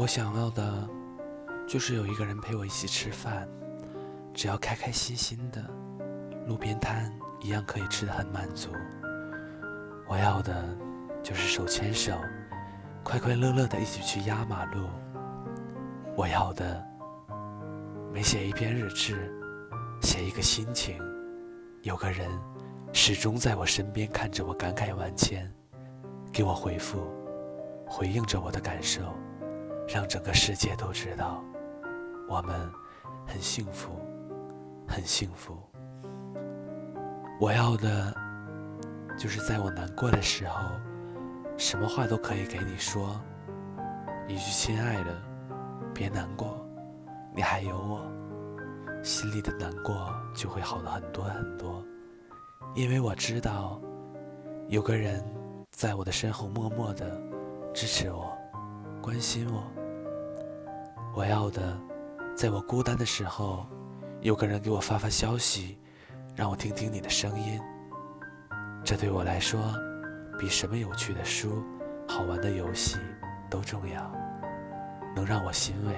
我想要的，就是有一个人陪我一起吃饭，只要开开心心的，路边摊一样可以吃得很满足。我要的，就是手牵手，快快乐乐的一起去压马路。我要的，每写一篇日志，写一个心情，有个人始终在我身边看着我感慨万千，给我回复，回应着我的感受。让整个世界都知道，我们很幸福，很幸福。我要的，就是在我难过的时候，什么话都可以给你说，一句“亲爱的，别难过，你还有我”，心里的难过就会好了很多很多。因为我知道，有个人在我的身后默默的支持我，关心我。我要的，在我孤单的时候，有个人给我发发消息，让我听听你的声音。这对我来说，比什么有趣的书、好玩的游戏都重要，能让我欣慰。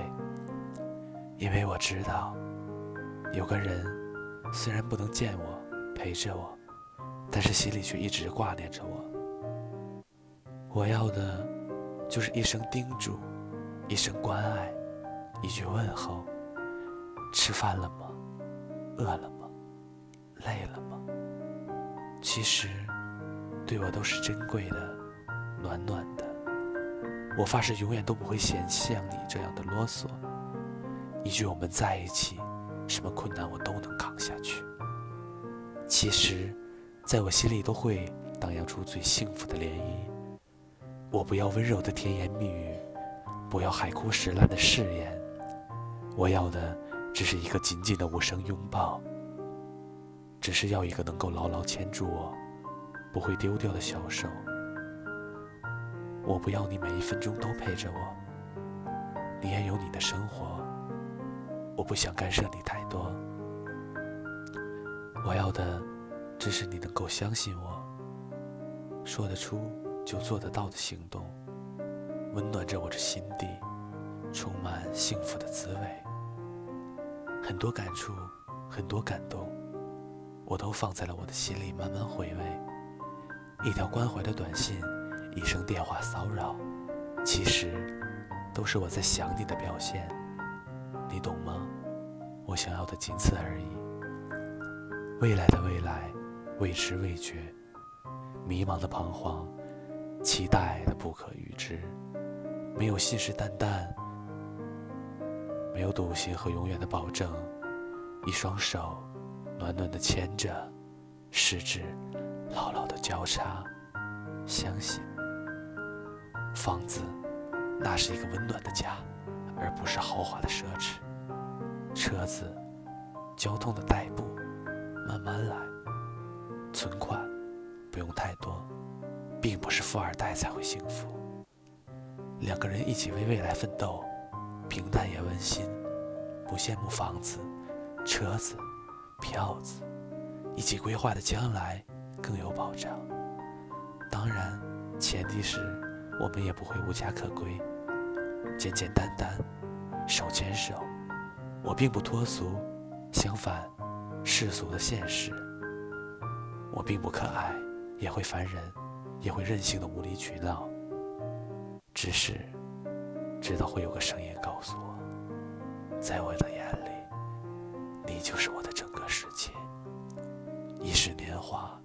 因为我知道，有个人虽然不能见我、陪着我，但是心里却一直挂念着我。我要的，就是一声叮嘱，一声关爱。一句问候，吃饭了吗？饿了吗？累了吗？其实，对我都是珍贵的，暖暖的。我发誓永远都不会嫌弃像你这样的啰嗦。一句我们在一起，什么困难我都能扛下去。其实，在我心里都会荡漾出最幸福的涟漪。我不要温柔的甜言蜜语，不要海枯石烂的誓言。我要的只是一个紧紧的无声拥抱，只是要一个能够牢牢牵住我、不会丢掉的小手。我不要你每一分钟都陪着我，你也有你的生活。我不想干涉你太多。我要的只是你能够相信我，说得出就做得到的行动，温暖着我这心底。幸福的滋味，很多感触，很多感动，我都放在了我的心里慢慢回味。一条关怀的短信，一声电话骚扰，其实都是我在想你的表现，你懂吗？我想要的仅此而已。未来的未来，未知未觉，迷茫的彷徨，期待的不可预知，没有信誓旦旦。没有笃信和永远的保证，一双手暖暖的牵着，十指牢牢的交叉，相信房子那是一个温暖的家，而不是豪华的奢侈。车子，交通的代步，慢慢来。存款不用太多，并不是富二代才会幸福。两个人一起为未来奋斗。平淡也温馨，不羡慕房子、车子、票子，一起规划的将来更有保障。当然，前提是我们也不会无家可归。简简单单，手牵手，我并不脱俗，相反，世俗的现实。我并不可爱，也会烦人，也会任性的无理取闹，只是。知道会有个声音告诉我，在我的眼里，你就是我的整个世界。你是年华，